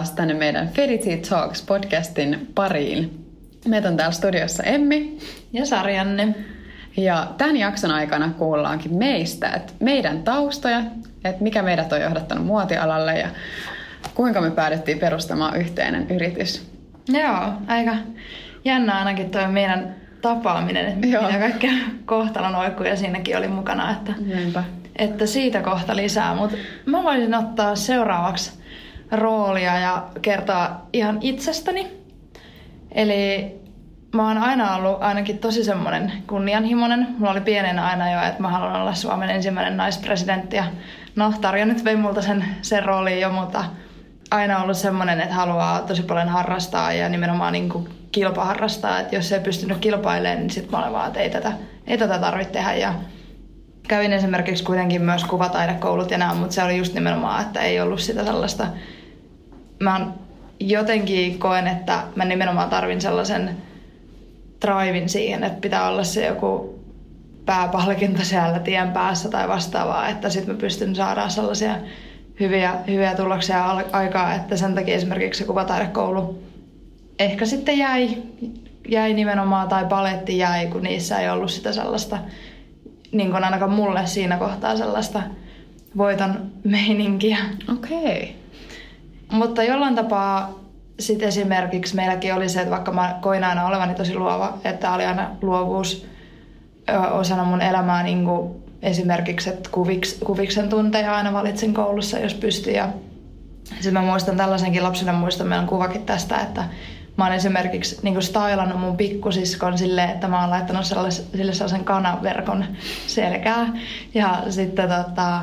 Taas tänne meidän Fedity Talks podcastin pariin. Meitä on täällä studiossa Emmi ja Sarjanne. Ja tämän jakson aikana kuullaankin meistä, että meidän taustoja, että mikä meidät on johdattanut muotialalle ja kuinka me päädyttiin perustamaan yhteinen yritys. Joo, aika jännä ainakin tuo meidän tapaaminen, että Joo. mitä kaikkea kohtalon oikkuja siinäkin oli mukana, että, että siitä kohta lisää. Mutta mä voisin ottaa seuraavaksi roolia ja kertoa ihan itsestäni. Eli mä oon aina ollut ainakin tosi semmoinen kunnianhimoinen. Mulla oli pienenä aina jo, että mä haluan olla Suomen ensimmäinen naispresidentti. Ja no, Tarja nyt vei multa sen, sen rooliin jo, mutta aina ollut semmoinen, että haluaa tosi paljon harrastaa ja nimenomaan niin kuin kilpaharrastaa. Että jos ei pystynyt kilpailemaan, niin sitten mä olen vaan, että ei tätä, ei tätä tarvitse tehdä. Ja kävin esimerkiksi kuitenkin myös kuvataidekoulut ja nämä, mutta se oli just nimenomaan, että ei ollut sitä sellaista mä jotenkin koen, että mä nimenomaan tarvin sellaisen drivin siihen, että pitää olla se joku pääpalkinto siellä tien päässä tai vastaavaa, että sitten mä pystyn saada sellaisia hyviä, hyviä tuloksia aikaa, että sen takia esimerkiksi se kuvataidekoulu ehkä sitten jäi, jäi nimenomaan tai paletti jäi, kun niissä ei ollut sitä sellaista, niin kuin ainakaan mulle siinä kohtaa sellaista voiton meininkiä. Okei. Okay. Mutta jollain tapaa sitten esimerkiksi meilläkin oli se, että vaikka mä koin aina olevani tosi luova, että oli aina luovuus osana mun elämää niin kuin esimerkiksi, että kuviks, kuviksen tunteja aina valitsin koulussa, jos pystyi. Ja sitten mä muistan tällaisenkin lapsena, muistan meillä on kuvakin tästä, että mä oon esimerkiksi niin stylannut mun pikkusiskon silleen, että mä oon laittanut sille sellaisen kanaverkon selkää. Ja sitten tota,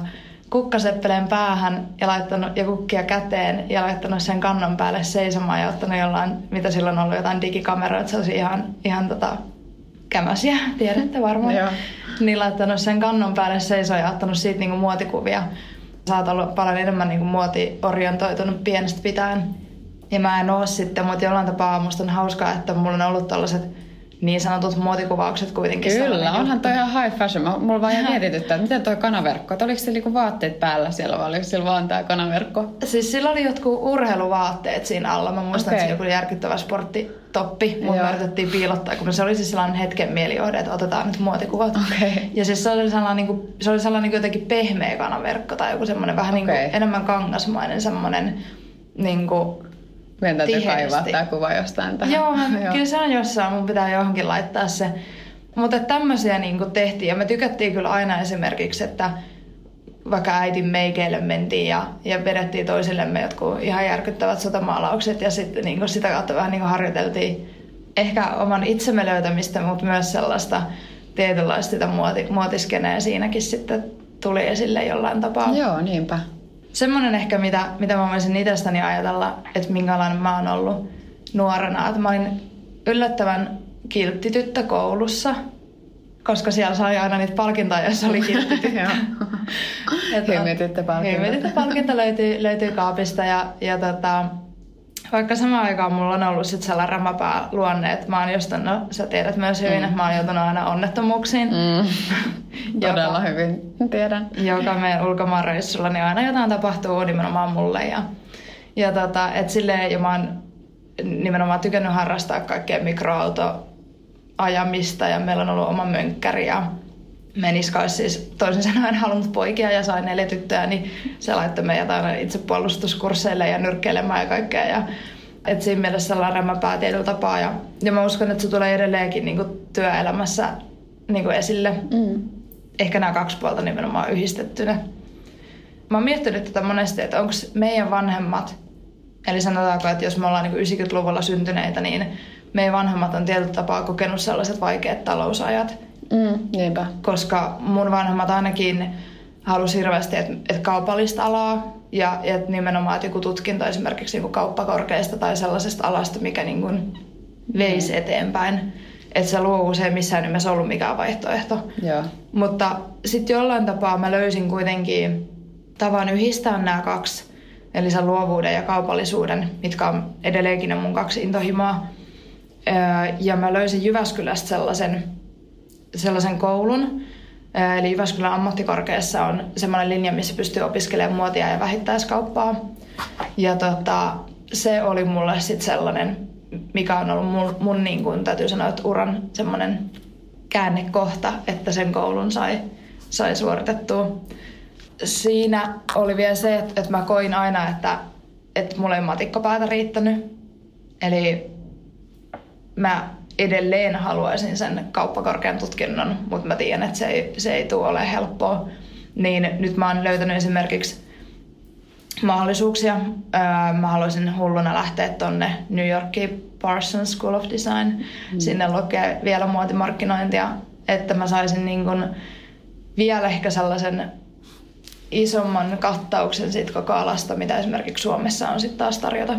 kukkaseppeleen päähän ja laittanut ja kukkia käteen ja laittanut sen kannon päälle seisomaan ja ottanut jollain, mitä silloin on ollut jotain digikameroita, se olisi ihan, ihan tota, kämäsiä, tiedätte varmaan. niin laittanut sen kannon päälle seisomaan ja ottanut siitä niinku muotikuvia. Sä oot ollut paljon enemmän niinku muotiorientoitunut pienestä pitäen. Ja mä en oo sitten, mutta jollain tapaa musta on hauskaa, että mulla on ollut tällaiset niin sanotut muotikuvaukset kuitenkin. Kyllä, onhan toi ihan high fashion. Mulla vaan mietityttää, että miten toi kanaverkko, että oliko se niinku vaatteet päällä siellä vai oliko sillä vaan tää kanaverkko? Siis sillä oli jotkut urheiluvaatteet siinä alla. Mä muistan, okay. että se joku järkyttävä sporttitoppi, mutta me yritettiin piilottaa, kun se oli siis sellainen hetken mielijohde, että otetaan nyt muotikuvat. Okay. Ja siis se oli sellainen, niin kuin, se oli sellainen niin jotenkin pehmeä kanaverkko tai joku semmoinen vähän okay. niin kuin, enemmän kangasmainen semmoinen niin kuin, meidän täytyy kaivaa tämä kuva jostain tähän. Joo, Joo, kyllä se on jossain. Mun pitää johonkin laittaa se. Mutta tämmöisiä niin tehtiin. Ja me tykättiin kyllä aina esimerkiksi, että vaikka äidin meikeille mentiin ja, ja vedettiin toisillemme jotkut ihan järkyttävät sotamaalaukset. Ja sitten niin sitä kautta vähän niin harjoiteltiin ehkä oman itsemme löytämistä, mutta myös sellaista tietynlaista muoti, muotiskeneen siinäkin sitten tuli esille jollain tapaa. Joo, niinpä semmoinen ehkä, mitä, mitä mä voisin itsestäni ajatella, että minkälainen mä oon ollut nuorena. Että mä olin yllättävän kiltti tyttö koulussa, koska siellä sai aina niitä palkintoja, jos oli kiltti tyttö. Hymityttöpalkinto. palkinto löytyy, löytyy kaapista ja, ja tota, vaikka samaan aikaan mulla on ollut sit sellainen rämäpää luonne, että mä oon jostain, no sä tiedät myös hyvin, mm. että mä oon joutunut aina onnettomuuksiin. Mm. Todella joka, hyvin, tiedän. Joka meidän ulkomaanreissulla, niin aina jotain tapahtuu nimenomaan mulle. Ja, ja tota, et silleen, ja mä oon nimenomaan tykännyt harrastaa kaikkea mikroautoajamista ja meillä on ollut oma mönkkäri ja Meniska olisi siis toisin sanoen halunnut poikia ja sai neljä tyttöä, niin se laittoi meidät aina itsepuolustuskursseille ja nyrkkeilemään ja kaikkea. Ja, et siinä mielessä sellainen rämäpää tietyllä tapaa. Ja, ja mä uskon, että se tulee edelleenkin niin kuin työelämässä niin kuin esille. Mm. Ehkä nämä kaksi puolta nimenomaan yhdistettynä. Mä oon miettinyt tätä monesti, että onko meidän vanhemmat, eli sanotaanko, että jos me ollaan niin 90-luvulla syntyneitä, niin meidän vanhemmat on tietyllä tapaa kokenut sellaiset vaikeat talousajat. Mm, niinpä. Koska mun vanhemmat ainakin halusi hirveästi, että, että kaupallista alaa ja että nimenomaan että joku tutkinto esimerkiksi niin kauppakorkeasta tai sellaisesta alasta, mikä niin kuin veisi mm. eteenpäin. Että se luovuus ei missään nimessä ollut mikään vaihtoehto. Joo. Mutta sitten jollain tapaa mä löysin kuitenkin tavan yhdistää nämä kaksi, eli sen luovuuden ja kaupallisuuden, mitkä on edelleenkin mun kaksi intohimoa. Ja mä löysin Jyväskylästä sellaisen, sellaisen koulun, Eli Jyväskylän ammattikorkeassa on semmoinen linja, missä pystyy opiskelemaan muotia ja vähittäiskauppaa. Ja tota, se oli mulle sitten sellainen, mikä on ollut mun, mun niin kuin, täytyy sanoa, että uran semmoinen käännekohta, että sen koulun sai, sai suoritettua. Siinä oli vielä se, että, että mä koin aina, että, että mulla ei matikkapäätä riittänyt. Eli mä edelleen haluaisin sen kauppakorkean tutkinnon, mutta mä tiedän, että se ei, se ei tule ole helppoa. Niin nyt mä oon löytänyt esimerkiksi mahdollisuuksia. Mä haluaisin hulluna lähteä tonne New Yorkiin Parsons School of Design. Mm. Sinne lukee vielä muotimarkkinointia, että mä saisin niin kun vielä ehkä sellaisen isomman kattauksen siitä koko alasta, mitä esimerkiksi Suomessa on sitten taas tarjota.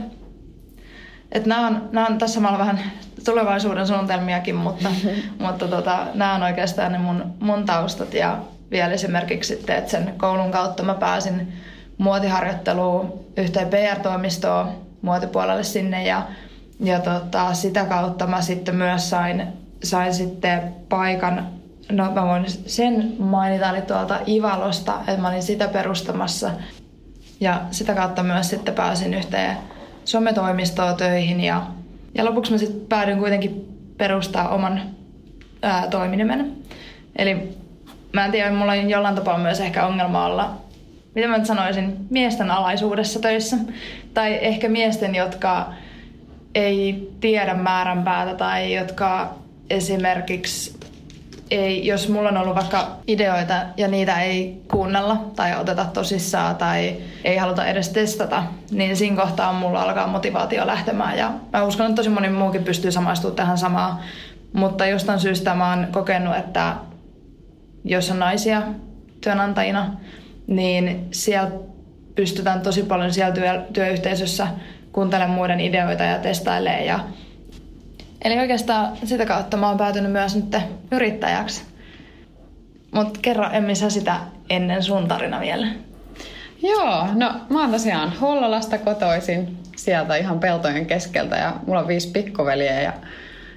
Et nämä, on, nämä on tässä samalla vähän tulevaisuuden suunnitelmiakin, mutta, mutta tota, nämä on oikeastaan ne mun, mun taustat. Ja vielä esimerkiksi sitten, että sen koulun kautta mä pääsin muotiharjoitteluun yhteen PR-toimistoon muotipuolelle sinne ja, ja tota, sitä kautta mä sitten myös sain, sain sitten paikan No mä voin sen mainita, eli tuolta Ivalosta, että mä olin sitä perustamassa. Ja sitä kautta myös sitten pääsin yhteen sometoimistoon töihin ja, ja lopuksi mä sitten päädyin kuitenkin perustaa oman ää, toiminimen. Eli mä en tiedä, mulla on jollain tapaa myös ehkä ongelma olla, mitä mä nyt sanoisin, miesten alaisuudessa töissä. Tai ehkä miesten, jotka ei tiedä määränpäätä tai jotka esimerkiksi ei, jos mulla on ollut vaikka ideoita ja niitä ei kuunnella tai oteta tosissaan tai ei haluta edes testata, niin siinä kohtaa mulla alkaa motivaatio lähtemään. Ja mä uskon, että tosi moni muukin pystyy samaistumaan tähän samaan. Mutta jostain syystä mä oon kokenut, että jos on naisia työnantajina, niin siellä pystytään tosi paljon siellä työ, työyhteisössä kuuntelemaan muiden ideoita ja testailemaan ja Eli oikeastaan sitä kautta mä oon päätynyt myös nyt yrittäjäksi. Mutta kerro Emmi sä sitä ennen sun tarina vielä. Joo, no mä oon tosiaan Hollolasta kotoisin sieltä ihan peltojen keskeltä ja mulla on viisi pikkuveliä ja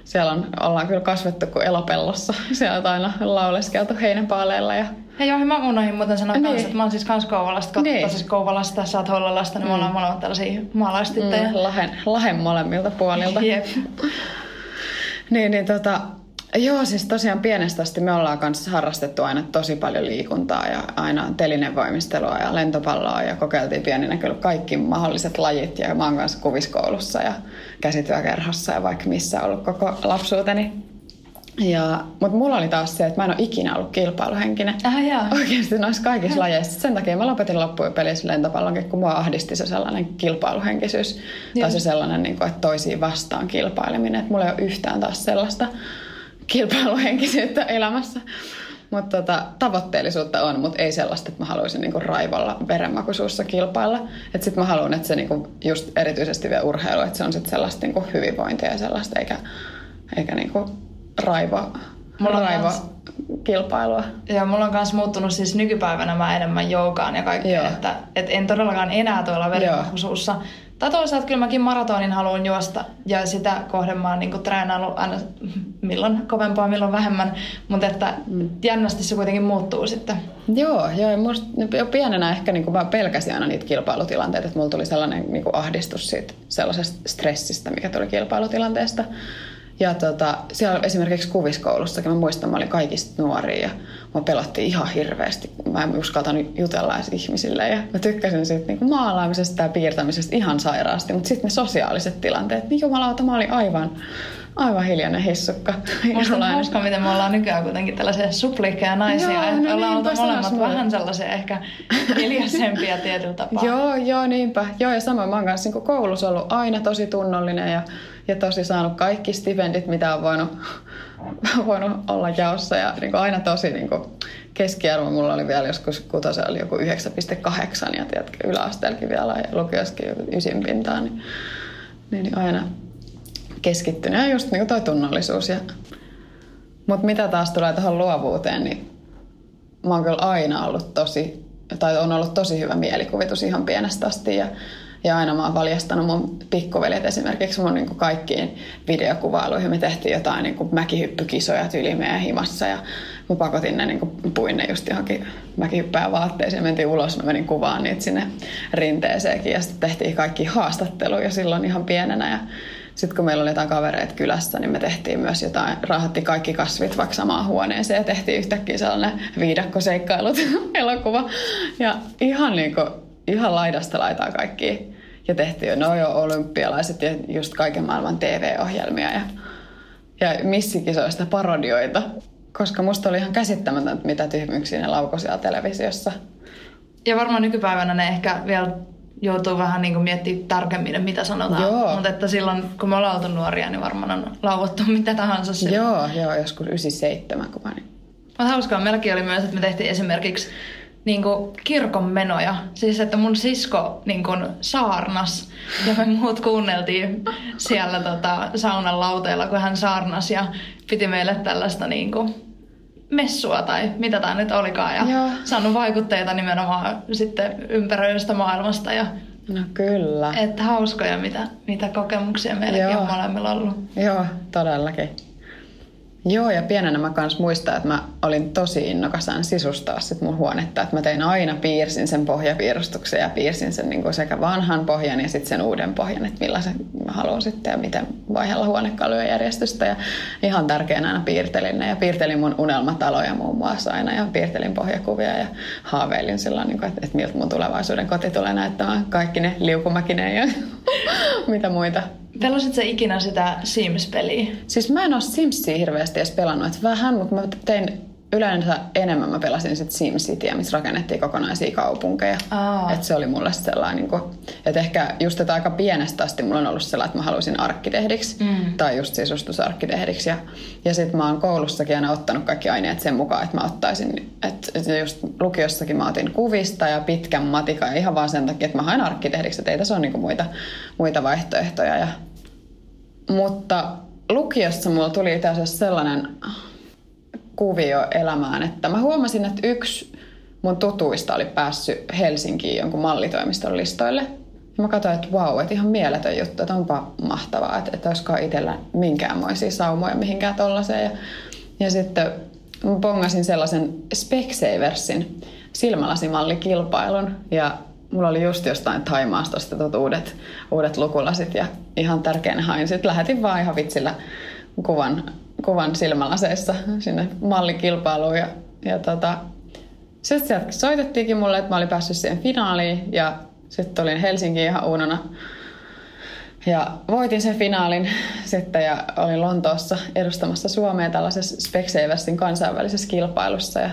siellä on, ollaan kyllä kasvettu kuin elopellossa. Sieltä on aina lauleskeltu heinäpaaleilla. Ja... Hei joo, mä unohdin muuten sanoa niin. kanssa, että mä oon siis kans Kouvalasta, niin. siis Kouvalasta, sä oot Hollolasta, niin mm. me ollaan molemmat tällaisia maalaistyttöjä. Mm, lahen, lahen molemmilta puolilta. Jep. Niin, niin tota, Joo, siis tosiaan pienestä asti me ollaan kanssa harrastettu aina tosi paljon liikuntaa ja aina telinevoimistelua ja lentopalloa ja kokeiltiin pieninä kyllä kaikki mahdolliset lajit ja mä oon kanssa kuviskoulussa ja käsityökerhossa ja vaikka missä ollut koko lapsuuteni. Ja, mutta mulla oli taas se, että mä en ole ikinä ollut kilpailuhenkinen. Ah, jaa. Oikeasti noissa kaikissa lajeissa. Sen takia mä lopetin loppupelissä lentopallonkin, kun mua ahdisti se sellainen kilpailuhenkisyys. Joo. Tai se sellainen, niin kuin, että toisiin vastaan kilpaileminen. Että mulla ei ole yhtään taas sellaista kilpailuhenkisyyttä elämässä. Mutta tota, tavoitteellisuutta on, mutta ei sellaista, että mä haluaisin niinku raivolla verenmakuisuussa kilpailla. Että sit mä haluan, että se niinku, just erityisesti vielä urheilu, että se on sit sellaista niinku hyvinvointia ja sellaista, eikä, eikä niinku raivo, mulla raivo kans, kilpailua. Joo, mulla on myös muuttunut siis nykypäivänä mä enemmän joukaan ja kaikkea, että, että en todellakaan enää tuolla verenmakuisuussa. Tai toisaalta kyllä mäkin maratonin haluan juosta ja sitä kohden mä oon niin treenannut aina milloin kovempaa, milloin vähemmän, mutta että mm. jännästi se kuitenkin muuttuu sitten. Joo, joo musta jo pienenä ehkä niin kuin mä pelkäsin aina niitä kilpailutilanteita, että mulla tuli sellainen niin kuin ahdistus siitä sellaisesta stressistä, mikä tuli kilpailutilanteesta. Ja tota, siellä esimerkiksi kuviskoulussakin, mä muistan, mä olin kaikista nuoria ja mä pelotti ihan hirveästi. Mä en uskaltanut jutella edes ihmisille ja mä tykkäsin siitä niin maalaamisesta ja piirtämisestä ihan sairaasti. Mutta sitten ne sosiaaliset tilanteet, niin jumalauta, mä olin aivan, aivan hiljainen hissukka. Musta on hauska, miten me ollaan nykyään kuitenkin tällaisia suplikkeja naisia. Joo, no ollaan oltu molemmat vähän sellaisia ehkä hiljaisempia tietyllä tapaa. joo, joo, niinpä. Joo, ja samoin mä oon kanssa niin koulussa ollut aina tosi tunnollinen ja ja tosi saanut kaikki stipendit, mitä on voinut, voinut olla jaossa. Ja niin aina tosi niin keskiarvo mulla oli vielä joskus kutosen oli joku 9,8 ja tiedätkö, yläasteellakin vielä ja lukioskin ysin pintaan. Niin, niin, niin aina keskittynyt ja just niin toi tunnollisuus. Ja, mutta mitä taas tulee tuohon luovuuteen, niin mä oon kyllä aina ollut tosi, tai on ollut tosi hyvä mielikuvitus ihan pienestä asti ja ja aina mä oon valjastanut mun pikkuveljet esimerkiksi mun niin kuin kaikkiin videokuvailuihin. Me tehtiin jotain niin kuin mäkihyppykisoja tyyli meidän himassa ja mä pakotin ne, niin kuin puin ne just johonkin mäkihyppää vaatteisiin. Mentiin ulos, mä menin kuvaan niitä sinne rinteeseenkin ja sitten tehtiin kaikki haastatteluja silloin ihan pienenä. Ja sitten kun meillä oli jotain kavereita kylässä, niin me tehtiin myös jotain, rahoitti kaikki kasvit vaikka samaan huoneeseen ja tehtiin yhtäkkiä sellainen viidakkoseikkailut elokuva. Ja ihan niin kuin, ihan laidasta laitaa kaikki. Ja tehtiin jo, no jo olympialaiset ja just kaiken maailman TV-ohjelmia ja, ja missikisoista parodioita. Koska musta oli ihan käsittämätöntä, mitä tyhmyyksiä ne laukoi siellä televisiossa. Ja varmaan nykypäivänä ne ehkä vielä joutuu vähän niin kuin miettimään tarkemmin, mitä sanotaan. Mutta että silloin, kun me ollaan oltu nuoria, niin varmaan on lauottu mitä tahansa. Silloin. Joo, joo, joskus 97, kun mä niin. Mutta hauskaa, meilläkin oli myös, että me tehtiin esimerkiksi niin kuin kirkon menoja. Siis että mun sisko niin kuin saarnas ja me muut kuunneltiin siellä tota, saunan lauteella, kun hän saarnas ja piti meille tällaista niin kuin messua tai mitä tämä nyt olikaan ja Joo. saanut vaikutteita nimenomaan sitten ympäröivästä maailmasta ja No kyllä. Että hauskoja, mitä, mitä kokemuksia meilläkin on molemmilla ollut. Joo, todellakin. Joo, ja pienenä mä kans muistan, että mä olin tosi innokas sisustaa sit mun huonetta. Että mä tein aina, piirsin sen pohjapiirustuksen ja piirsin sen niin sekä vanhan pohjan ja sitten sen uuden pohjan, että millaisen mä haluan sitten ja miten vaihella huonekalujen järjestystä. Ja ihan tärkeänä aina piirtelin ne ja piirtelin mun unelmataloja muun muassa aina ja piirtelin pohjakuvia ja haaveilin silloin, niin kuin, että, että miltä mun tulevaisuuden koti tulee näyttämään kaikki ne liukumäkineen ja mitä muita Pelasit sä ikinä sitä Sims-peliä? Siis mä en ole Simsia hirveästi edes pelannut, että vähän, mutta mä tein yleensä enemmän mä pelasin sitten SimCityä, missä rakennettiin kokonaisia kaupunkeja. Että se oli mulle sellainen, niin kuin, että ehkä just että aika pienestä asti mulla on ollut sellainen, että mä haluaisin arkkitehdiksi mm. tai just sisustusarkkitehdiksi. Ja, ja sitten mä oon koulussakin aina ottanut kaikki aineet sen mukaan, että mä ottaisin, että just lukiossakin mä otin kuvista ja pitkän matikan ja ihan vaan sen takia, että mä haen arkkitehdiksi, että ei tässä ole niin kuin muita, muita vaihtoehtoja. Ja, mutta lukiossa mulla tuli itse asiassa sellainen kuvio elämään, että mä huomasin, että yksi mun tutuista oli päässyt Helsinkiin jonkun mallitoimiston listoille. Ja mä katsoin, että vau, että ihan mieletön juttu, että onpa mahtavaa, että, että olisikaan itsellä minkäänmoisia saumoja mihinkään tollaiseen. Ja, ja sitten mä pongasin sellaisen Specsaversin silmälasimallikilpailun ja mulla oli just jostain Taimaasta ostetut uudet, uudet lukulasit ja ihan tärkeänä hain. Sitten lähetin vaan ihan vitsillä kuvan kuvan silmälaseissa sinne mallikilpailuun. Ja, ja tota, sitten sieltä soitettiinkin mulle, että mä olin päässyt siihen finaaliin ja sitten olin Helsinkiin ihan uunona. Ja voitin sen finaalin sitten ja olin Lontoossa edustamassa Suomea tällaisessa Specsaversin kansainvälisessä kilpailussa. Ja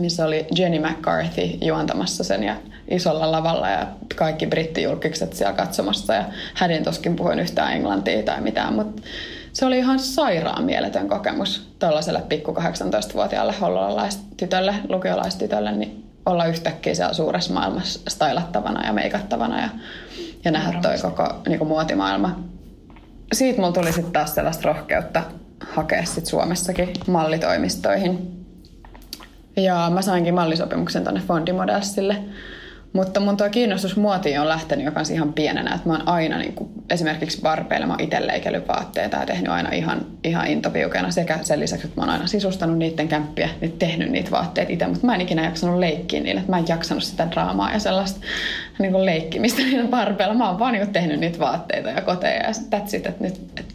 missä oli Jenny McCarthy juontamassa sen ja isolla lavalla ja kaikki brittijulkikset siellä katsomassa. Ja hädin toskin puhuin yhtään englantia tai mitään, mutta se oli ihan sairaan mieletön kokemus tuollaiselle pikku 18-vuotiaalle hollolaistytölle, lukiolaistytölle, niin olla yhtäkkiä siellä suuressa maailmassa stylattavana ja meikattavana ja, ja nähdä toi koko niin kuin muotimaailma. Siitä mulla tuli sitten taas sellaista rohkeutta hakea sit Suomessakin mallitoimistoihin. Ja mä sainkin mallisopimuksen tonne Fondimodelsille. Mutta mun tuo kiinnostus muotiin on lähtenyt jo kanssa ihan pienenä. Että mä oon aina niin kuin, esimerkiksi barbeilla, mä itse leikellyt vaatteita ja tehnyt aina ihan, ihan intopiukena. Sekä sen lisäksi, että mä oon aina sisustanut niiden kämppiä, nyt tehnyt niitä vaatteita itse. Mutta mä en ikinä jaksanut leikkiä niille. Mä en jaksanut sitä draamaa ja sellaista niin kuin leikkimistä niillä barbeilla. Mä oon vaan niin kuin, tehnyt niitä vaatteita ja koteja ja that's it, että nyt, et.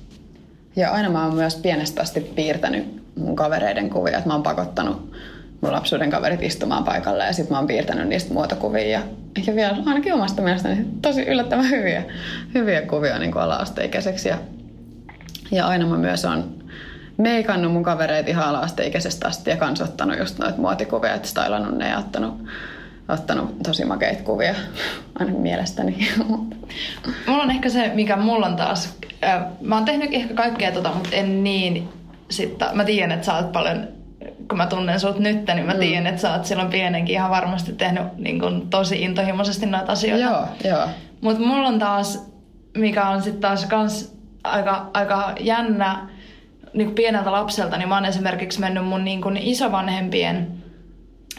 Ja aina mä oon myös pienestä asti piirtänyt mun kavereiden kuvia. Että mä oon pakottanut mun lapsuuden kaverit istumaan paikalle ja sitten mä oon piirtänyt niistä muotokuvia ja, ja vielä ainakin omasta mielestäni tosi yllättävän hyviä, hyviä kuvia niin ala-asteikäiseksi ja, ja aina mä myös on meikannut mun kavereita ihan ala-asteikäisestä asti ja kans ottanut just noita muotikuvia, että stylannut ne ja ottanut, ottanut tosi makeita kuvia, aina mielestäni. mulla on ehkä se, mikä mulla on taas, äh, mä oon tehnyt ehkä kaikkea tota, mutta en niin, sitten, mä tiedän, että sä oot paljon kun mä tunnen sut nyt, niin mä mm. tiedän, että sä oot silloin pienenkin ihan varmasti tehnyt niin kun, tosi intohimoisesti noita asioita. Joo, joo. Mutta mulla on taas, mikä on sitten taas kans aika, aika jännä, niin kuin pieneltä lapselta, niin mä oon esimerkiksi mennyt mun niin kuin isovanhempien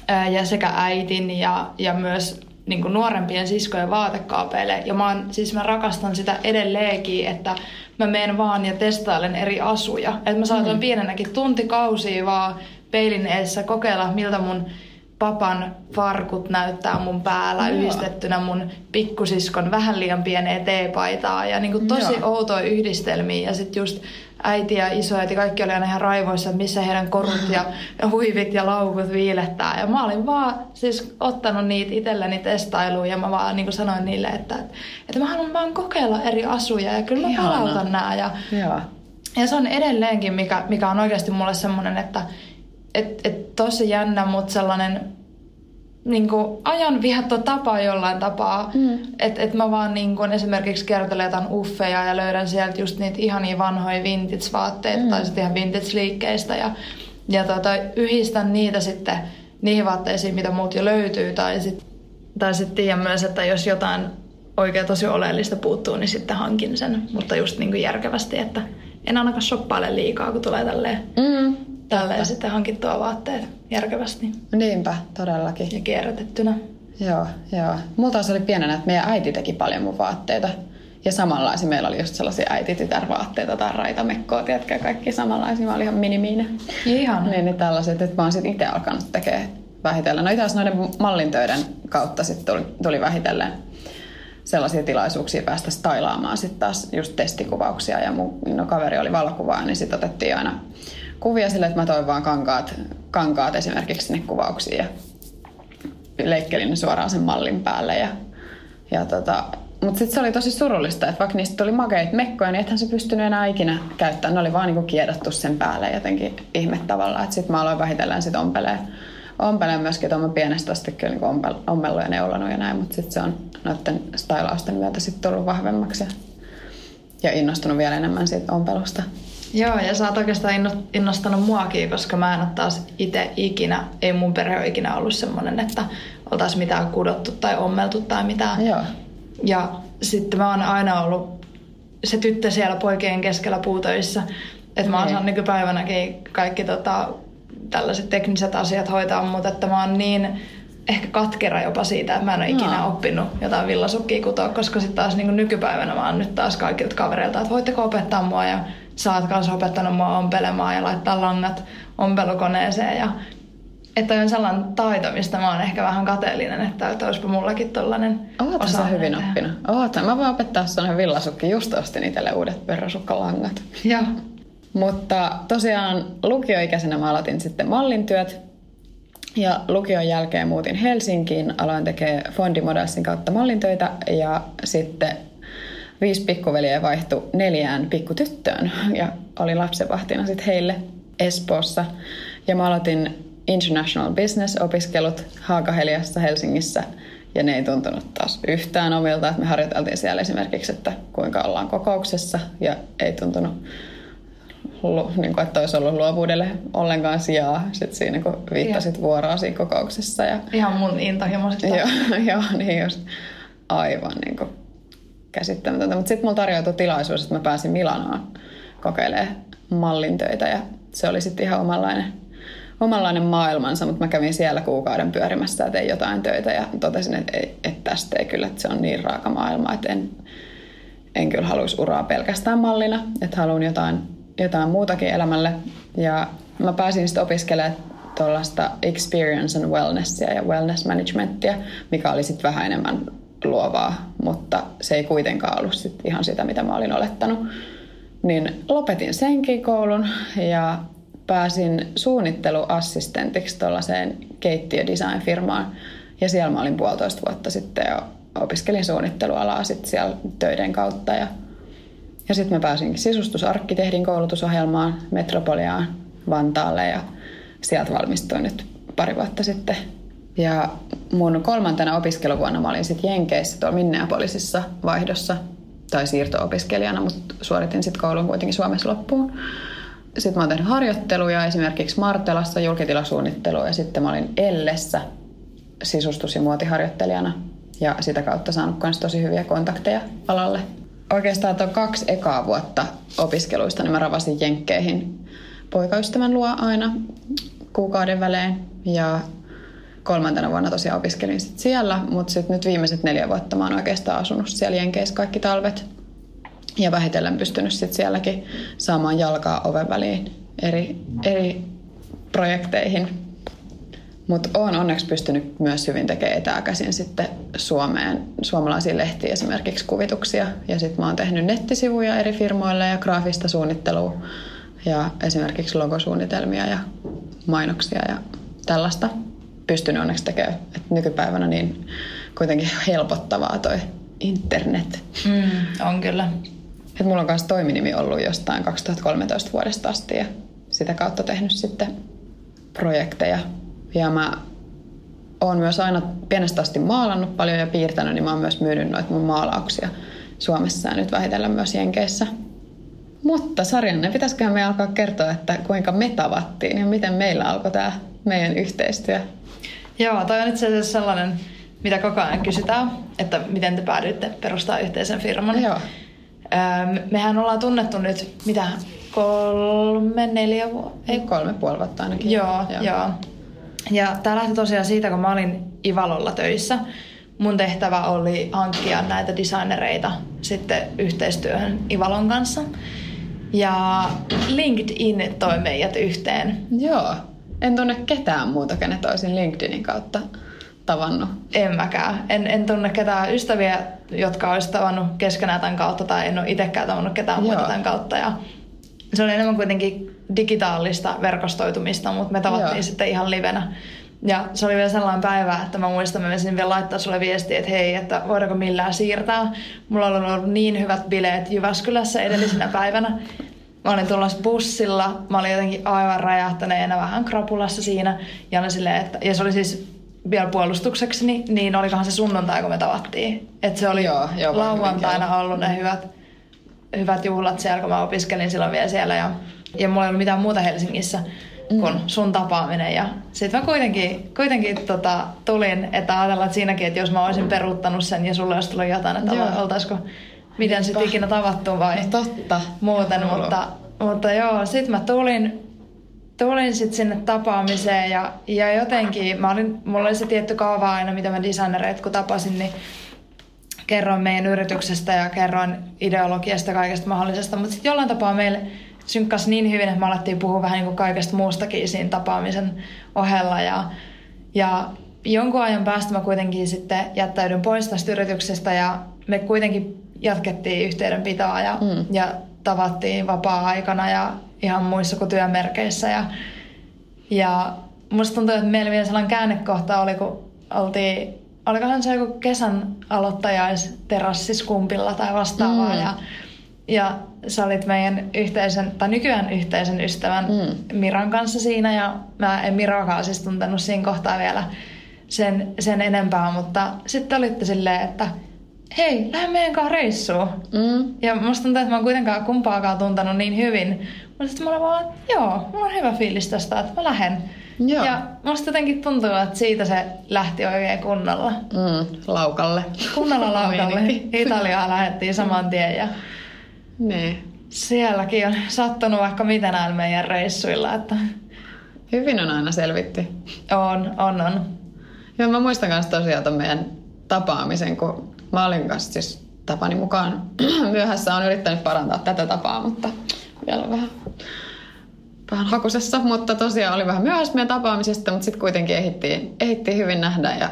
ää, ja sekä äitin ja, ja myös niin kuin nuorempien siskojen vaatekaapeille. Ja mä, oon, siis mä rakastan sitä edelleenkin, että mä menen vaan ja testailen eri asuja. Että mä saatan mm. pienenäkin tuntikausia vaan peilin edessä kokeilla, miltä mun papan farkut näyttää mun päällä Joo. yhdistettynä mun pikkusiskon vähän liian pieneen teepaitaa ja niin kuin tosi Joo. outoja yhdistelmiä ja sitten just äiti ja isoäiti, kaikki oli aina ihan raivoissa, että missä heidän korut ja, huivit ja laukut viilettää. Ja mä olin vaan siis ottanut niitä itselleni testailuun ja mä vaan niin kuin sanoin niille, että, että mä haluan vaan kokeilla eri asuja ja kyllä mä Ihana. palautan nää. Ja, Joo. ja se on edelleenkin, mikä, mikä on oikeasti mulle semmoinen, että et, et tosi jännä, mutta sellainen niin kuin ajan vietto tapa jollain tapaa. Mm. Että et mä vaan niin kuin esimerkiksi kertelen jotain uffeja ja löydän sieltä just niitä ihania vanhoja vintage-vaatteita mm. tai sitten ihan vintage-liikkeistä ja, ja tota, yhdistän niitä sitten niihin vaatteisiin, mitä muut jo löytyy. Tai sitten tai sit tiedän myös, että jos jotain oikein tosi oleellista puuttuu, niin sitten hankin sen. Mutta just niin kuin järkevästi, että en ainakaan shoppaile liikaa, kun tulee tälleen. Mm tälleen sitten hankittua vaatteet järkevästi. Niinpä, todellakin. Ja kierrätettynä. Joo, joo. Multa se oli pienenä, että meidän äiti teki paljon mun vaatteita. Ja samanlaisia. Meillä oli just sellaisia äiti-tytär-vaatteita tai raitamekkoa, tiedätkö, kaikki samanlaisia. Mä olin ihan minimiinen. Ihan. Niin, niin tällaiset, että mä oon sitten itse alkanut tekemään vähitellen. No itse asiassa noiden mallintöiden kautta sitten tuli, tuli vähitellen sellaisia tilaisuuksia päästä stylaamaan sitten taas just testikuvauksia. Ja mun no, kaveri oli valokuvaaja, niin sitten otettiin aina kuvia sille, että mä toin vaan kankaat, kankaat esimerkiksi sinne kuvauksiin ja leikkelin ne suoraan sen mallin päälle. Ja, ja tota, mutta sitten se oli tosi surullista, että vaikka niistä tuli makeita mekkoja, niin ethän se pystynyt enää ikinä käyttämään. Ne oli vaan niinku kiedottu sen päälle jotenkin ihme tavalla. Sitten mä aloin vähitellen sit ompeleen, ompeleen myöskin, että olen pienestä asti kyllä niinku ompel, ommellut ja neulanut ja näin. Mutta sitten se on noiden stylausten myötä sitten tullut vahvemmaksi ja, ja innostunut vielä enemmän siitä ompelusta. Joo, ja sä oot oikeastaan innostanut muakin, koska mä en ole taas itse ikinä, ei mun perhe ole ikinä ollut semmoinen, että oltaisiin mitään kudottu tai ommeltu tai mitään. Joo. Ja sitten mä oon aina ollut se tyttö siellä poikien keskellä puutöissä. Että mä oon saanut nykypäivänäkin kaikki tota, tällaiset tekniset asiat hoitaa, mutta että mä oon niin ehkä katkera jopa siitä, että mä en ole ikinä no. oppinut jotain villasukkia kutoa, koska sitten taas niin nykypäivänä mä oon nyt taas kaikilta kavereilta, että voitteko opettaa mua ja sä oot kanssa opettanut mua ompelemaan ja laittaa langat ompelukoneeseen ja että on sellainen taito, mistä mä oon ehkä vähän kateellinen, että, että olisipa mullakin tollanen Oot sä hyvin tehdä. oppinut? Oot Mä voin opettaa sun villasukki. Just ostin itselle uudet perusukkalangat. Joo. Mutta tosiaan lukioikäisenä mä aloitin sitten mallintyöt. Ja lukion jälkeen muutin Helsinkiin, aloin tekemään Fondimodelsin kautta mallintöitä ja sitten viisi pikkuveliä vaihtui neljään pikkutyttöön ja oli lapsenvahtina sitten heille Espoossa. Ja mä aloitin International Business-opiskelut Haakaheliassa Helsingissä ja ne ei tuntunut taas yhtään omilta. Me harjoiteltiin siellä esimerkiksi, että kuinka ollaan kokouksessa ja ei tuntunut niin kuin, että olisi ollut luovuudelle ollenkaan sijaa sit siinä, kun viittasit vuoroa siinä kokouksessa. Ja, Ihan mun intohimoista. Joo, joo, niin just aivan niin kuin käsittämätöntä. Mutta sitten mulla tarjoutui tilaisuus, että mä pääsin Milanoon kokeilemaan mallintöitä ja se oli sitten ihan omanlainen, omanlainen maailmansa, mutta mä kävin siellä kuukauden pyörimässä ja tein jotain töitä ja totesin, että, ei, että tästä ei kyllä, että se on niin raaka maailma, että en, en kyllä haluaisi uraa pelkästään mallina, että haluan jotain, jotain muutakin elämälle. Ja mä pääsin sitten opiskelemaan tuollaista experience and wellnessia ja wellness managementia, mikä oli sitten vähän enemmän luovaa, mutta se ei kuitenkaan ollut sit ihan sitä, mitä mä olin olettanut. Niin lopetin senkin koulun ja pääsin suunnitteluassistentiksi tuollaiseen keittiödesign-firmaan. Ja siellä mä olin puolitoista vuotta sitten ja opiskelin suunnittelualaa sitten siellä töiden kautta. Ja, ja sitten mä pääsin sisustusarkkitehdin koulutusohjelmaan Metropoliaan Vantaalle ja sieltä valmistuin nyt pari vuotta sitten Ja mun kolmantena opiskeluvuonna mä olin sitten Jenkeissä tuolla Minneapolisissa vaihdossa tai siirto-opiskelijana, mutta suoritin sitten koulun kuitenkin Suomessa loppuun. Sitten mä oon tehnyt harjoitteluja esimerkiksi Martelassa julkitilasuunnittelua ja sitten mä olin Ellessä sisustus- ja muotiharjoittelijana ja sitä kautta saanut myös tosi hyviä kontakteja alalle. Oikeastaan tuon kaksi ekaa vuotta opiskeluista niin mä ravasin jenkkeihin poikaystävän luo aina kuukauden välein ja kolmantena vuonna tosiaan opiskelin sit siellä, mutta sitten nyt viimeiset neljä vuotta mä oon oikeastaan asunut siellä Jenkeissä kaikki talvet ja vähitellen pystynyt sitten sielläkin saamaan jalkaa oven väliin eri, eri projekteihin. Mutta olen onneksi pystynyt myös hyvin tekemään etääkäsin sitten Suomeen, suomalaisiin lehtiin esimerkiksi kuvituksia. Ja sitten mä oon tehnyt nettisivuja eri firmoille ja graafista suunnittelua ja esimerkiksi logosuunnitelmia ja mainoksia ja tällaista pystynyt onneksi tekemään. Et nykypäivänä niin kuitenkin helpottavaa toi internet. Mm, on kyllä. Et mulla on myös toiminimi ollut jostain 2013 vuodesta asti ja sitä kautta tehnyt sitten projekteja. Ja mä oon myös aina pienestä asti maalannut paljon ja piirtänyt, niin mä oon myös myynyt noita mun maalauksia Suomessa ja nyt vähitellen myös Jenkeissä. Mutta sarjanne, pitäisiköhän me alkaa kertoa, että kuinka me tavattiin ja miten meillä alkoi tämä meidän yhteistyö? Joo, toi on itse asiassa sellainen, mitä koko ajan kysytään, että miten te päädyitte perustaa yhteisen firman. Joo. mehän ollaan tunnettu nyt, mitä, kolme, neljä vuotta? Ei, kolme puoli vuotta ainakin. Joo, joo. joo. Ja tämä lähti tosiaan siitä, kun mä olin Ivalolla töissä. Mun tehtävä oli hankkia näitä designereita sitten yhteistyöhön Ivalon kanssa. Ja LinkedIn toi meidät yhteen. Joo. En tunne ketään muuta, kenet olisin LinkedInin kautta tavannut. En mäkään. En, en tunne ketään ystäviä, jotka olisi tavannut keskenään tämän kautta, tai en ole itsekään tavannut ketään Joo. muuta tämän kautta. Ja se oli enemmän kuitenkin digitaalista verkostoitumista, mutta me tavattiin Joo. sitten ihan livenä. Ja se oli vielä sellainen päivä, että mä muistan, että mä menisin vielä laittaa sulle viestiä, että hei, että voidaanko millään siirtää. Mulla on ollut niin hyvät bileet Jyväskylässä edellisenä päivänä. Mä olin tulossa bussilla, mä olin jotenkin aivan räjähtäneenä vähän krapulassa siinä. Ja, silleen, että, ja se oli siis vielä puolustukseksi, niin olikohan se sunnuntai, kun me tavattiin. Että se oli joo, joo, lauantaina ollut ne hyvät, hyvät juhlat siellä, kun mä opiskelin silloin vielä siellä. Ja, ja mulla ei ollut mitään muuta Helsingissä mm. kuin sun tapaaminen. Ja sitten mä kuitenkin, kuitenkin tota, tulin, että ajatellaan että siinäkin, että jos mä olisin peruuttanut sen ja sulle olisi tullut jotain, että joo. oltaisiko miten sitten ikinä tavattu vai no, totta. muuten. Mutta, mutta joo, sitten mä tulin, tulin sit sinne tapaamiseen ja, ja jotenkin, mä olin, mulla oli se tietty kaava aina, mitä mä designereet kun tapasin, niin kerroin meidän yrityksestä ja kerroin ideologiasta kaikesta mahdollisesta, mutta sitten jollain tapaa meille synkkasi niin hyvin, että me alettiin puhua vähän niin kuin kaikesta muustakin siinä tapaamisen ohella ja, ja jonkun ajan päästä mä kuitenkin sitten jättäydyn pois tästä yrityksestä ja me kuitenkin jatkettiin yhteydenpitoa ja, mm. ja tavattiin vapaa-aikana ja ihan muissa kuin työmerkeissä. Ja, ja musta tuntuu, että meillä vielä sellainen käännekohta oli, kun oltiin, olikohan se joku kesän aloittajaisterrassiskumpilla tai vastaavaa. Mm. Ja, ja sä olit meidän yhteisen, tai nykyään yhteisen ystävän mm. Miran kanssa siinä ja mä en Mirakaan siis tuntenut siinä kohtaa vielä sen, sen enempää, mutta sitten olitte silleen, että hei, lähde meidän kanssa reissuun. Mm. Ja musta tuntuu, että mä oon kuitenkaan kumpaakaan tuntenut niin hyvin. Mutta sitten mä olen vaan, joo, mulla on hyvä fiilis tästä, että mä lähden. Joo. Ja musta jotenkin tuntuu, että siitä se lähti oikein kunnolla. Mm, laukalle. Kunnolla laukalle. Italiaan lähdettiin saman tien ja niin. sielläkin on sattunut vaikka mitä näillä meidän reissuilla. Että... Hyvin on aina selvitty. On, on, on. Joo, mä muistan myös tosiaan meidän tapaamisen, kun Mä olin kanssa siis tapani mukaan myöhässä on yrittänyt parantaa tätä tapaa, mutta vielä vähän, vähän hakusessa. Mutta tosiaan oli vähän myöhässä meidän tapaamisesta, mutta sitten kuitenkin ehittiin, ehittiin hyvin nähdä ja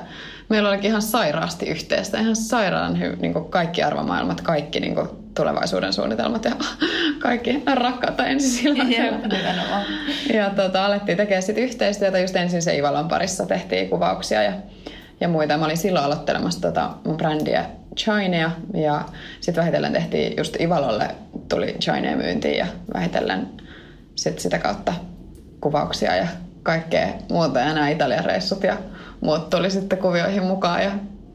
meillä olikin ihan sairaasti yhteistä, ihan sairaan hy, niin kuin kaikki arvomaailmat, kaikki niin kuin tulevaisuuden suunnitelmat ja kaikki rakkautta ensisillä. ja tota, alettiin tekemään sitten yhteistyötä. Just ensin se Ivalon parissa tehtiin kuvauksia ja ja muita. Mä olin silloin aloittelemassa tota mun brändiä Chinea ja sitten vähitellen tehtiin just Ivalolle tuli Chinea myyntiin ja vähitellen sit sitä kautta kuvauksia ja kaikkea muuta ja nämä Italian reissut ja muut tuli sitten kuvioihin mukaan. Ja,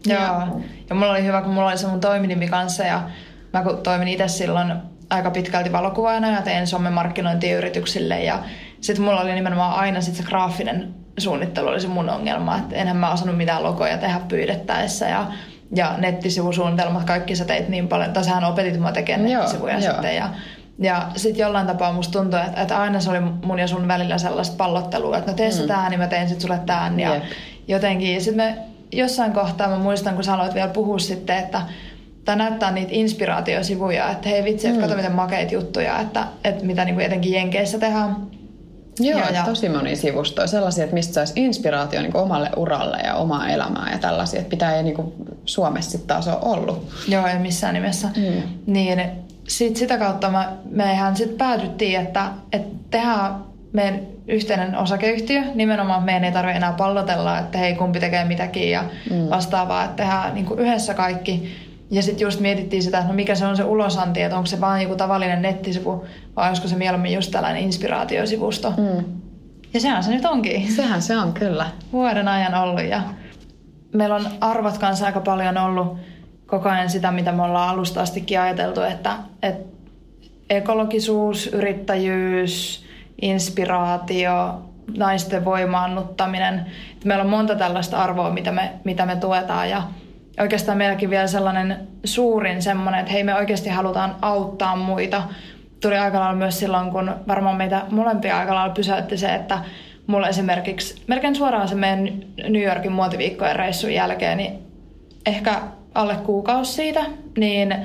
Joo. Ja, ja mulla oli hyvä, kun mulla oli se mun toiminimi kanssa ja mä kun toimin itse silloin aika pitkälti valokuvaajana ja tein sommemarkkinointia yrityksille ja sitten mulla oli nimenomaan aina sit se graafinen suunnittelu oli se mun ongelma, että enhän mä osannut mitään logoja tehdä pyydettäessä ja ja nettisivusuunnitelmat, kaikki sä teit niin paljon, tai sähän opetit mua tekemään nettisivuja joo, sitten ja ja sitten jollain tapaa musta tuntui, että, että aina se oli mun ja sun välillä sellaista pallottelua, että no tee mm. tää, niin mä teen sitten sulle tämän. Ja jotenkin, sitten me jossain kohtaa mä muistan, kun sä aloit vielä puhua sitten, että tai näyttää niitä inspiraatiosivuja, että hei vitsi, että mm. kato miten makeita juttuja, että, että mitä niin kuin etenkin Jenkeissä tehdään. Joo, ja, ja. tosi moni sivustoja. Sellaisia, että mistä saisi inspiraatio niin omalle uralle ja omaa elämää ja tällaisia, että pitää ei niin kuin Suomessa sitten taas ole ollut. Joo, ei missään nimessä. Mm. Niin sit sitä kautta me, mehän sitten päädyttiin, että, että tehdään meidän yhteinen osakeyhtiö. Nimenomaan meidän ei tarvitse enää pallotella, että hei kumpi tekee mitäkin ja mm. vastaavaa, että tehdään niin kuin yhdessä kaikki. Ja sitten just mietittiin sitä, että no mikä se on se ulosanti, että onko se vain joku tavallinen nettisivu vai olisiko se mieluummin just tällainen inspiraatiosivusto. Mm. Ja sehän se nyt onkin. Sehän se on, kyllä. Vuoden ajan ollut ja meillä on arvot kanssa aika paljon ollut koko ajan sitä, mitä me ollaan alusta astikin ajateltu, että, että ekologisuus, yrittäjyys, inspiraatio, naisten voimaannuttaminen. Meillä on monta tällaista arvoa, mitä me, mitä me tuetaan ja oikeastaan meilläkin vielä sellainen suurin semmoinen, että hei me oikeasti halutaan auttaa muita. Tuli aika lailla myös silloin, kun varmaan meitä molempia aika lailla pysäytti se, että mulla esimerkiksi melkein suoraan se meidän New Yorkin muotiviikkojen reissun jälkeen, niin ehkä alle kuukausi siitä, niin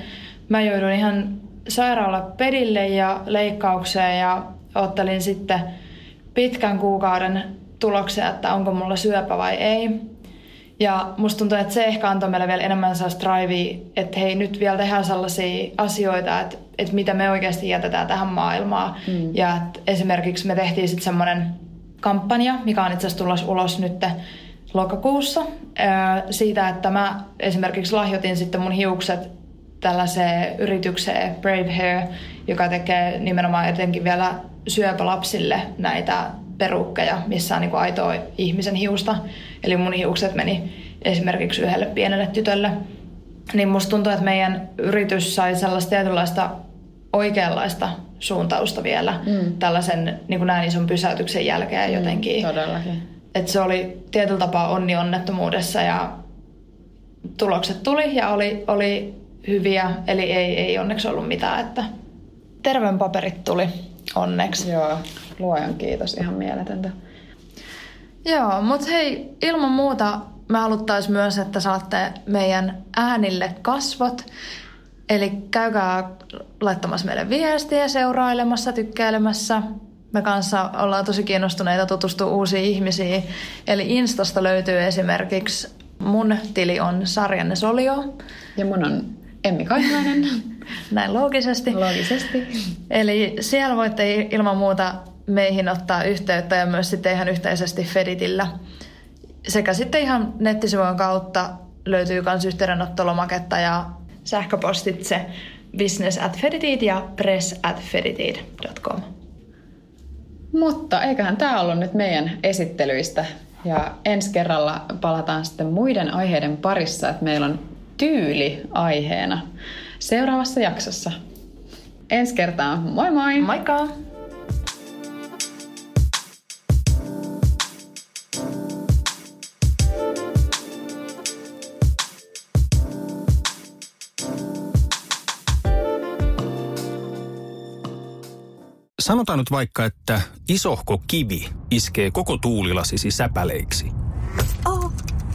mä joudun ihan sairaala pedille ja leikkaukseen ja ottelin sitten pitkän kuukauden tuloksia, että onko mulla syöpä vai ei. Ja musta tuntuu, että se ehkä antoi meille vielä enemmän sellaista drivea, että hei nyt vielä tehdään sellaisia asioita, että, että mitä me oikeasti jätetään tähän maailmaan. Mm. Ja että esimerkiksi me tehtiin sitten semmoinen kampanja, mikä on itse asiassa tulossa ulos nyt lokakuussa, siitä, että mä esimerkiksi lahjoitin sitten mun hiukset tällaiseen yritykseen Brave Hair, joka tekee nimenomaan etenkin vielä syöpälapsille näitä perukkeja, missä on niin kuin aitoa ihmisen hiusta. Eli mun hiukset meni esimerkiksi yhdelle pienelle tytölle. Niin musta tuntuu, että meidän yritys sai sellaista tietynlaista oikeanlaista suuntausta vielä mm. tällaisen niin kuin näin ison pysäytyksen jälkeen mm, jotenkin. Todellakin. Että se oli tietyllä tapaa onni onnettomuudessa ja tulokset tuli ja oli, oli hyviä, eli ei, ei onneksi ollut mitään, että terveen paperit tuli onneksi. Joo, luojan kiitos, ihan mieletöntä. Joo, mutta hei, ilman muuta me haluttaisiin myös, että saatte meidän äänille kasvot. Eli käykää laittamassa meille viestiä, seurailemassa, tykkäilemässä. Me kanssa ollaan tosi kiinnostuneita tutustua uusiin ihmisiin. Eli Instasta löytyy esimerkiksi mun tili on Sarjanne Solio. Ja mun on Emmi Kaihainen. Näin loogisesti. Loogisesti. Eli siellä voitte ilman muuta meihin ottaa yhteyttä ja myös sitten ihan yhteisesti Feditillä. Sekä sitten ihan nettisivujen kautta löytyy myös yhteydenottolomaketta ja sähköpostitse business at feditit ja press at feditit.com. Mutta eiköhän tämä ollut nyt meidän esittelyistä. Ja ensi kerralla palataan sitten muiden aiheiden parissa, että meillä on tyyli aiheena seuraavassa jaksossa. Ensi kertaa, moi moi! Moikka! Sanotaan nyt vaikka, että isohko kivi iskee koko tuulilasisi säpäleiksi.